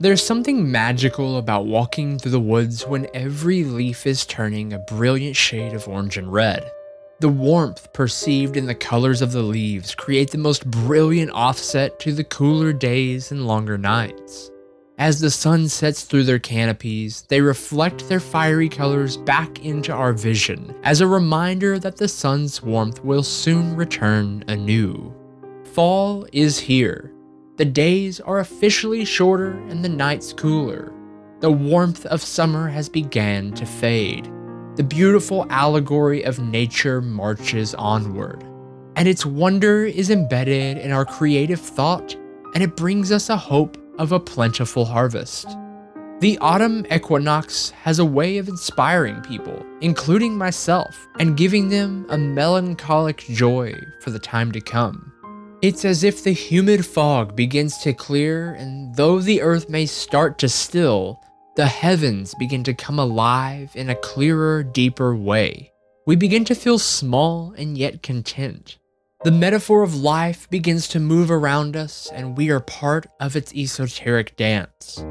There's something magical about walking through the woods when every leaf is turning a brilliant shade of orange and red. The warmth perceived in the colors of the leaves create the most brilliant offset to the cooler days and longer nights. As the sun sets through their canopies, they reflect their fiery colors back into our vision as a reminder that the sun's warmth will soon return anew. Fall is here. The days are officially shorter and the nights cooler. The warmth of summer has began to fade. The beautiful allegory of nature marches onward, and its wonder is embedded in our creative thought, and it brings us a hope of a plentiful harvest. The autumn equinox has a way of inspiring people, including myself, and giving them a melancholic joy for the time to come. It's as if the humid fog begins to clear, and though the earth may start to still, the heavens begin to come alive in a clearer, deeper way. We begin to feel small and yet content. The metaphor of life begins to move around us, and we are part of its esoteric dance.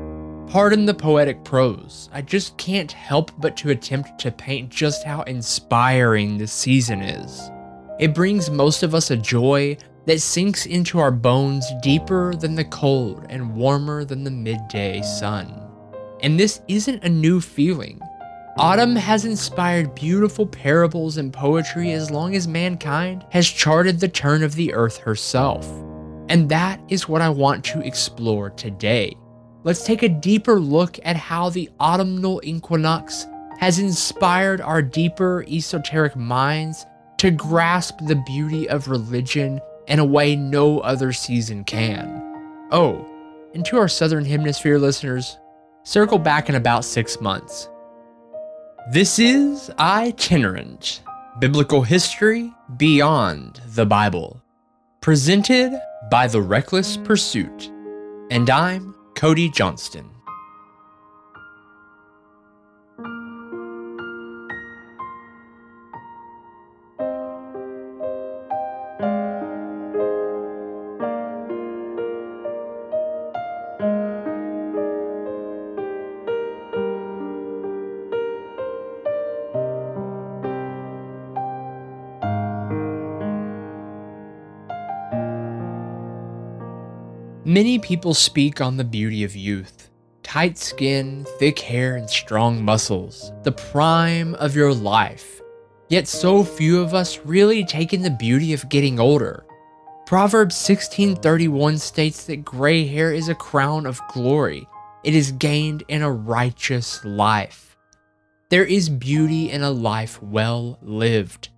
Pardon the poetic prose, I just can't help but to attempt to paint just how inspiring this season is. It brings most of us a joy that sinks into our bones deeper than the cold and warmer than the midday sun and this isn't a new feeling. Autumn has inspired beautiful parables and poetry as long as mankind has charted the turn of the earth herself. And that is what I want to explore today. Let's take a deeper look at how the autumnal equinox has inspired our deeper esoteric minds to grasp the beauty of religion in a way no other season can. Oh, and to our Southern Hemisphere listeners, Circle back in about six months. This is Itinerant Biblical History Beyond the Bible, presented by The Reckless Pursuit, and I'm Cody Johnston. Many people speak on the beauty of youth. Tight skin, thick hair, and strong muscles, the prime of your life. Yet so few of us really take in the beauty of getting older. Proverbs 16:31 states that gray hair is a crown of glory. It is gained in a righteous life. There is beauty in a life well lived.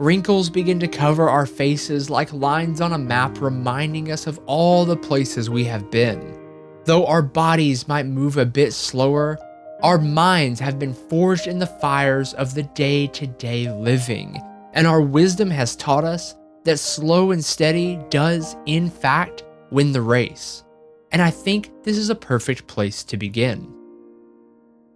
Wrinkles begin to cover our faces like lines on a map reminding us of all the places we have been. Though our bodies might move a bit slower, our minds have been forged in the fires of the day to day living, and our wisdom has taught us that slow and steady does, in fact, win the race. And I think this is a perfect place to begin.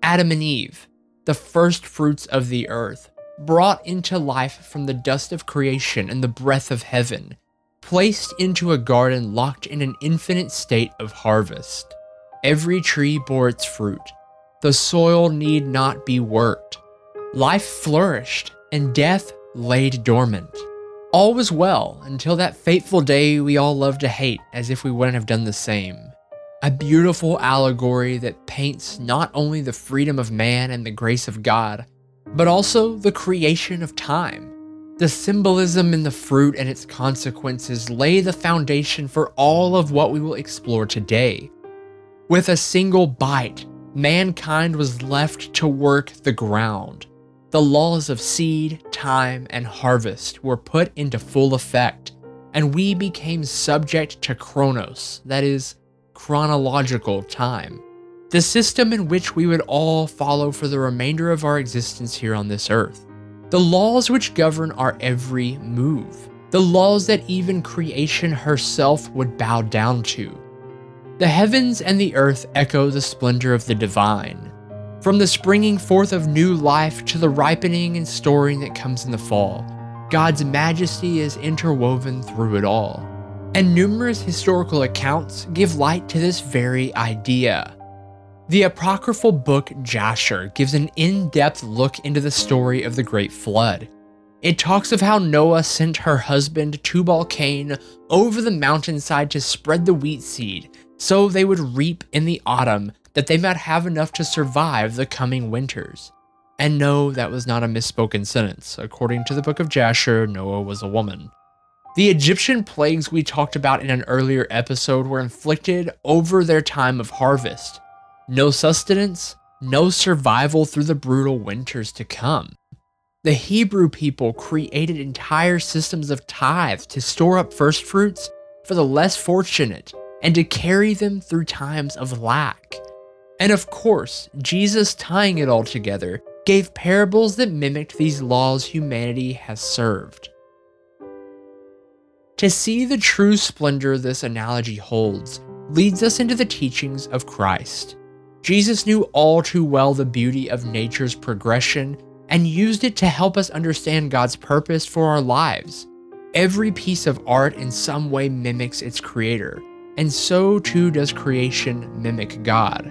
Adam and Eve, the first fruits of the earth, brought into life from the dust of creation and the breath of heaven, placed into a garden locked in an infinite state of harvest. Every tree bore its fruit. The soil need not be worked. Life flourished, and death laid dormant. All was well until that fateful day we all love to hate as if we wouldn't have done the same. A beautiful allegory that paints not only the freedom of man and the grace of God, but also the creation of time. The symbolism in the fruit and its consequences lay the foundation for all of what we will explore today. With a single bite, mankind was left to work the ground. The laws of seed, time, and harvest were put into full effect, and we became subject to chronos, that is, chronological time the system in which we would all follow for the remainder of our existence here on this earth. The laws which govern our every move. The laws that even creation herself would bow down to. The heavens and the earth echo the splendor of the divine. From the springing forth of new life to the ripening and storing that comes in the fall, God's majesty is interwoven through it all. And numerous historical accounts give light to this very idea. The apocryphal book Jasher gives an in depth look into the story of the Great Flood. It talks of how Noah sent her husband Tubal Cain over the mountainside to spread the wheat seed so they would reap in the autumn that they might have enough to survive the coming winters. And no, that was not a misspoken sentence. According to the book of Jasher, Noah was a woman. The Egyptian plagues we talked about in an earlier episode were inflicted over their time of harvest. No sustenance, no survival through the brutal winters to come. The Hebrew people created entire systems of tithe to store up first fruits for the less fortunate and to carry them through times of lack. And of course, Jesus tying it all together gave parables that mimicked these laws humanity has served. To see the true splendor this analogy holds leads us into the teachings of Christ. Jesus knew all too well the beauty of nature's progression and used it to help us understand God's purpose for our lives. Every piece of art in some way mimics its creator, and so too does creation mimic God.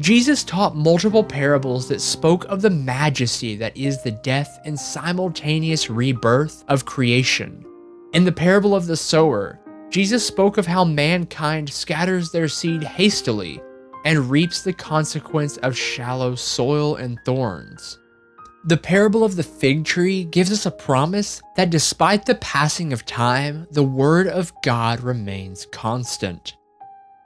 Jesus taught multiple parables that spoke of the majesty that is the death and simultaneous rebirth of creation. In the parable of the sower, Jesus spoke of how mankind scatters their seed hastily and reaps the consequence of shallow soil and thorns. The parable of the fig tree gives us a promise that despite the passing of time, the word of God remains constant.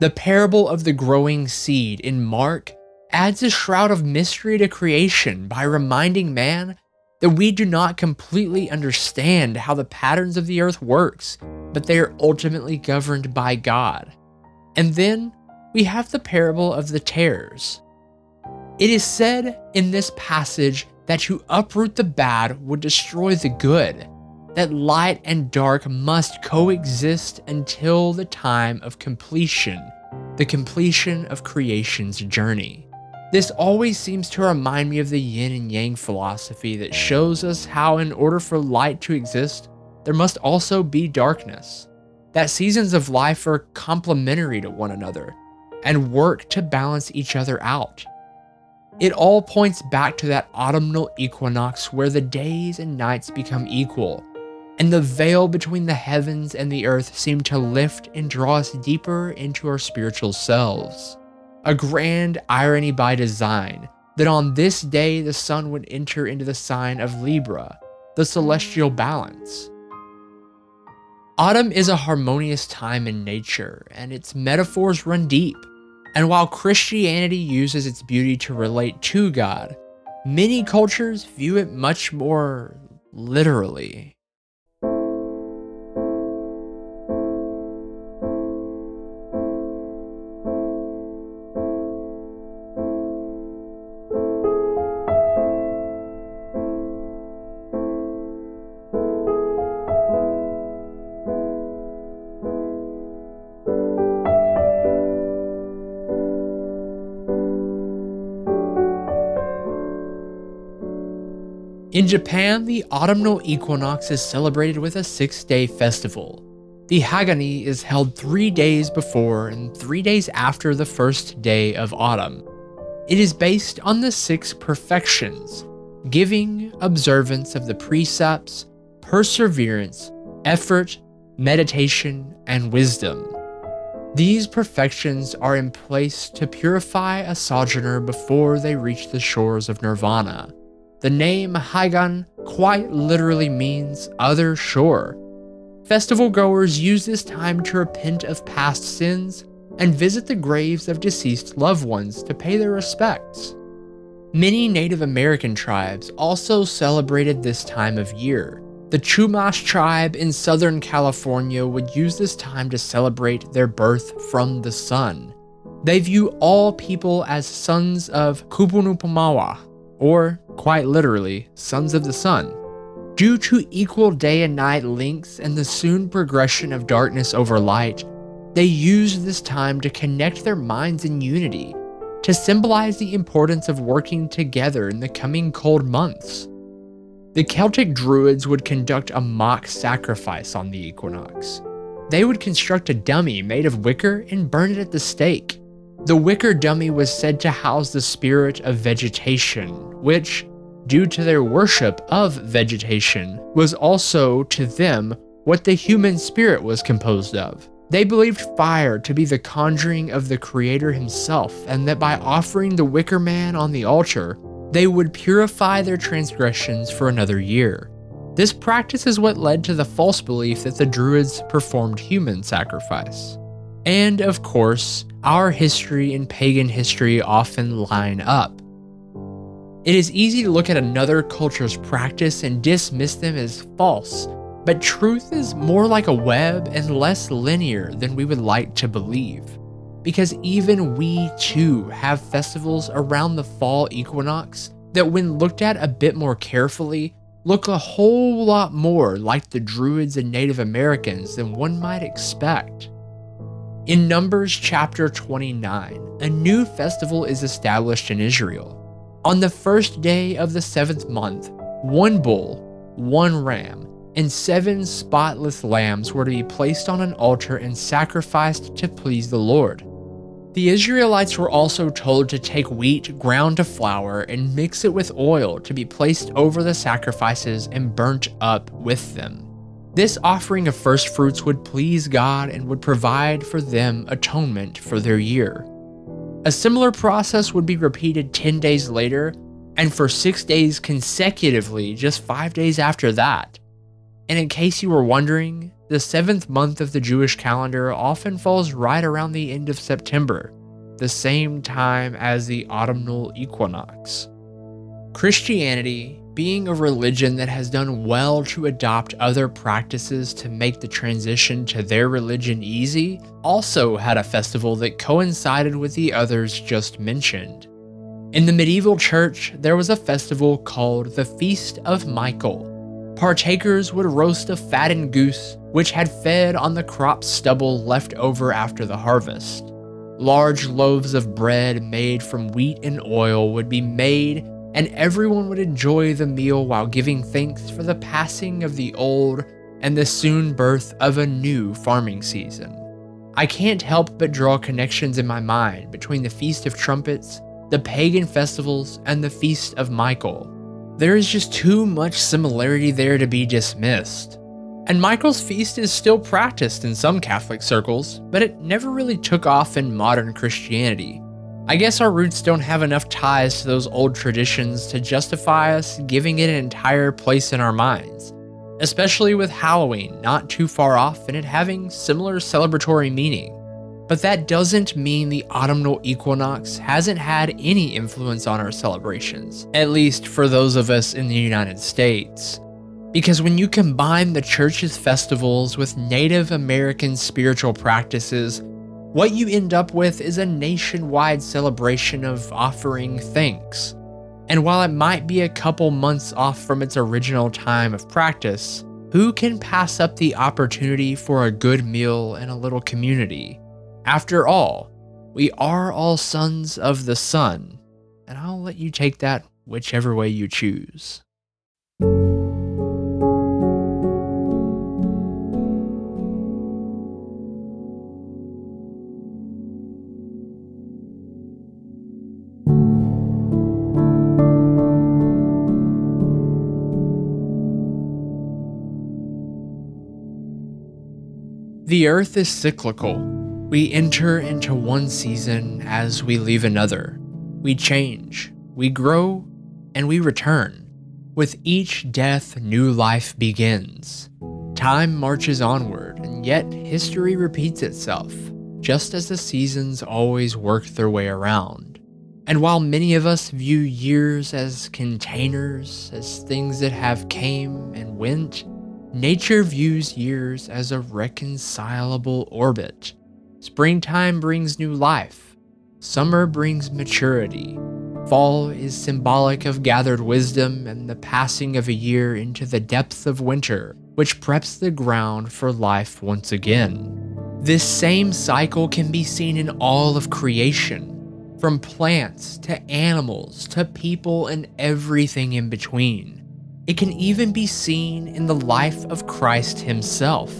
The parable of the growing seed in Mark adds a shroud of mystery to creation by reminding man that we do not completely understand how the patterns of the earth works, but they are ultimately governed by God. And then we have the parable of the tares. It is said in this passage that to uproot the bad would destroy the good, that light and dark must coexist until the time of completion, the completion of creation's journey. This always seems to remind me of the yin and yang philosophy that shows us how, in order for light to exist, there must also be darkness. That seasons of life are complementary to one another and work to balance each other out. It all points back to that autumnal equinox where the days and nights become equal, and the veil between the heavens and the earth seem to lift and draw us deeper into our spiritual selves. A grand irony by design that on this day the sun would enter into the sign of Libra, the celestial balance. Autumn is a harmonious time in nature, and its metaphors run deep. And while Christianity uses its beauty to relate to God, many cultures view it much more literally. In Japan, the autumnal equinox is celebrated with a six day festival. The Hagani is held three days before and three days after the first day of autumn. It is based on the six perfections giving, observance of the precepts, perseverance, effort, meditation, and wisdom. These perfections are in place to purify a sojourner before they reach the shores of nirvana. The name Higan quite literally means other shore. Festival goers use this time to repent of past sins and visit the graves of deceased loved ones to pay their respects. Many Native American tribes also celebrated this time of year. The Chumash tribe in Southern California would use this time to celebrate their birth from the sun. They view all people as sons of Kupunupumawa, or quite literally, sons of the sun. Due to equal day and night links and the soon progression of darkness over light, they used this time to connect their minds in unity, to symbolize the importance of working together in the coming cold months. The Celtic Druids would conduct a mock sacrifice on the equinox. They would construct a dummy made of wicker and burn it at the stake. The wicker dummy was said to house the spirit of vegetation, which, due to their worship of vegetation, was also to them what the human spirit was composed of. They believed fire to be the conjuring of the Creator Himself, and that by offering the wicker man on the altar, they would purify their transgressions for another year. This practice is what led to the false belief that the Druids performed human sacrifice. And of course, our history and pagan history often line up. It is easy to look at another culture's practice and dismiss them as false, but truth is more like a web and less linear than we would like to believe. Because even we too have festivals around the fall equinox that, when looked at a bit more carefully, look a whole lot more like the Druids and Native Americans than one might expect. In Numbers chapter 29, a new festival is established in Israel. On the first day of the seventh month, one bull, one ram, and seven spotless lambs were to be placed on an altar and sacrificed to please the Lord. The Israelites were also told to take wheat ground to flour and mix it with oil to be placed over the sacrifices and burnt up with them. This offering of first fruits would please God and would provide for them atonement for their year. A similar process would be repeated 10 days later and for six days consecutively, just five days after that. And in case you were wondering, the seventh month of the Jewish calendar often falls right around the end of September, the same time as the autumnal equinox. Christianity, being a religion that has done well to adopt other practices to make the transition to their religion easy, also had a festival that coincided with the others just mentioned. In the medieval church, there was a festival called the Feast of Michael, Partakers would roast a fattened goose, which had fed on the crop stubble left over after the harvest. Large loaves of bread made from wheat and oil would be made, and everyone would enjoy the meal while giving thanks for the passing of the old and the soon birth of a new farming season. I can't help but draw connections in my mind between the Feast of Trumpets, the pagan festivals, and the Feast of Michael there is just too much similarity there to be dismissed. And Michael's feast is still practiced in some Catholic circles, but it never really took off in modern Christianity. I guess our roots don't have enough ties to those old traditions to justify us giving it an entire place in our minds, especially with Halloween not too far off and it having similar celebratory meaning. But that doesn't mean the autumnal equinox hasn't had any influence on our celebrations, at least for those of us in the United States. Because when you combine the church's festivals with Native American spiritual practices, what you end up with is a nationwide celebration of offering thanks. And while it might be a couple months off from its original time of practice, who can pass up the opportunity for a good meal and a little community? After all, we are all sons of the sun, and I'll let you take that whichever way you choose. The earth is cyclical we enter into one season as we leave another. We change, we grow, and we return. With each death, new life begins. Time marches onward, and yet history repeats itself, just as the seasons always work their way around. And while many of us view years as containers, as things that have came and went, nature views years as a reconcilable orbit Springtime brings new life. Summer brings maturity. Fall is symbolic of gathered wisdom and the passing of a year into the depths of winter, which preps the ground for life once again. This same cycle can be seen in all of creation, from plants to animals to people and everything in between. It can even be seen in the life of Christ himself.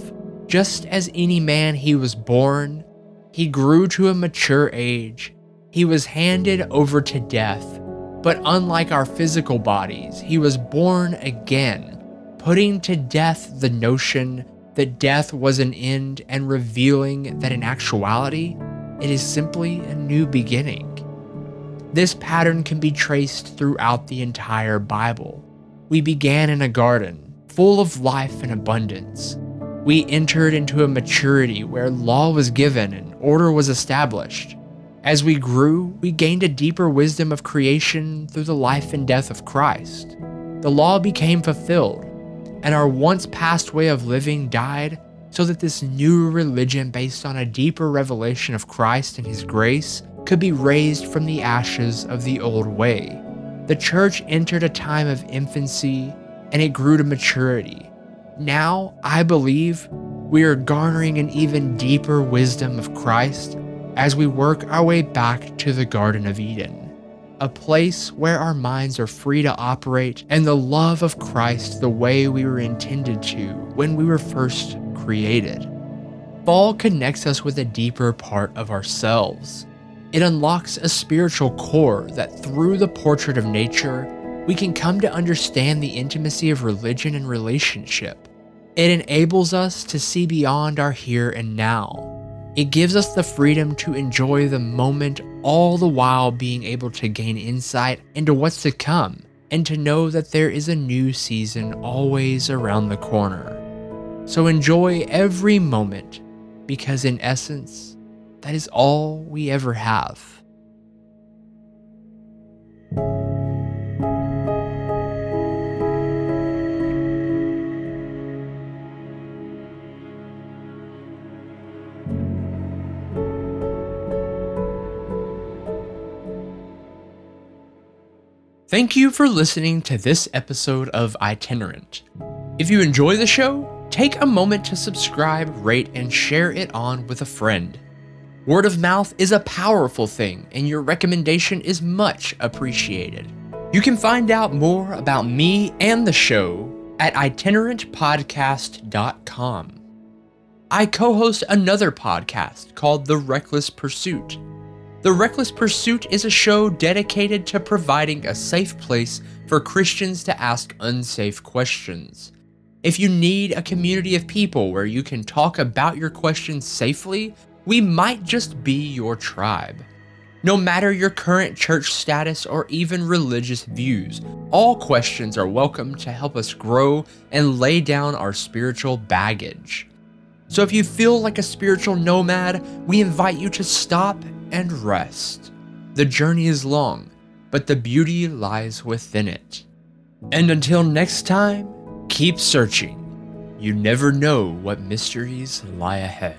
Just as any man he was born, He grew to a mature age. He was handed over to death. But unlike our physical bodies, he was born again, putting to death the notion that death was an end and revealing that in actuality, it is simply a new beginning. This pattern can be traced throughout the entire Bible. We began in a garden, full of life and abundance. We entered into a maturity where law was given and order was established. As we grew, we gained a deeper wisdom of creation through the life and death of Christ. The law became fulfilled, and our once past way of living died so that this new religion based on a deeper revelation of Christ and His grace could be raised from the ashes of the old way. The church entered a time of infancy and it grew to maturity. Now, I believe we are garnering an even deeper wisdom of Christ as we work our way back to the Garden of Eden, a place where our minds are free to operate and the love of Christ the way we were intended to when we were first created. Fall connects us with a deeper part of ourselves. It unlocks a spiritual core that through the portrait of nature, we can come to understand the intimacy of religion and relationship. It enables us to see beyond our here and now. It gives us the freedom to enjoy the moment, all the while being able to gain insight into what's to come and to know that there is a new season always around the corner. So enjoy every moment because, in essence, that is all we ever have. Thank you for listening to this episode of Itinerant. If you enjoy the show, take a moment to subscribe, rate, and share it on with a friend. Word of mouth is a powerful thing, and your recommendation is much appreciated. You can find out more about me and the show at itinerantpodcast.com. I co host another podcast called The Reckless Pursuit. The Reckless Pursuit is a show dedicated to providing a safe place for Christians to ask unsafe questions. If you need a community of people where you can talk about your questions safely we might just be your tribe. No matter your current church status or even religious views, all questions are welcome to help us grow and lay down our spiritual baggage. So if you feel like a spiritual nomad, we invite you to stop and rest. The journey is long, but the beauty lies within it. And until next time, keep searching. You never know what mysteries lie ahead.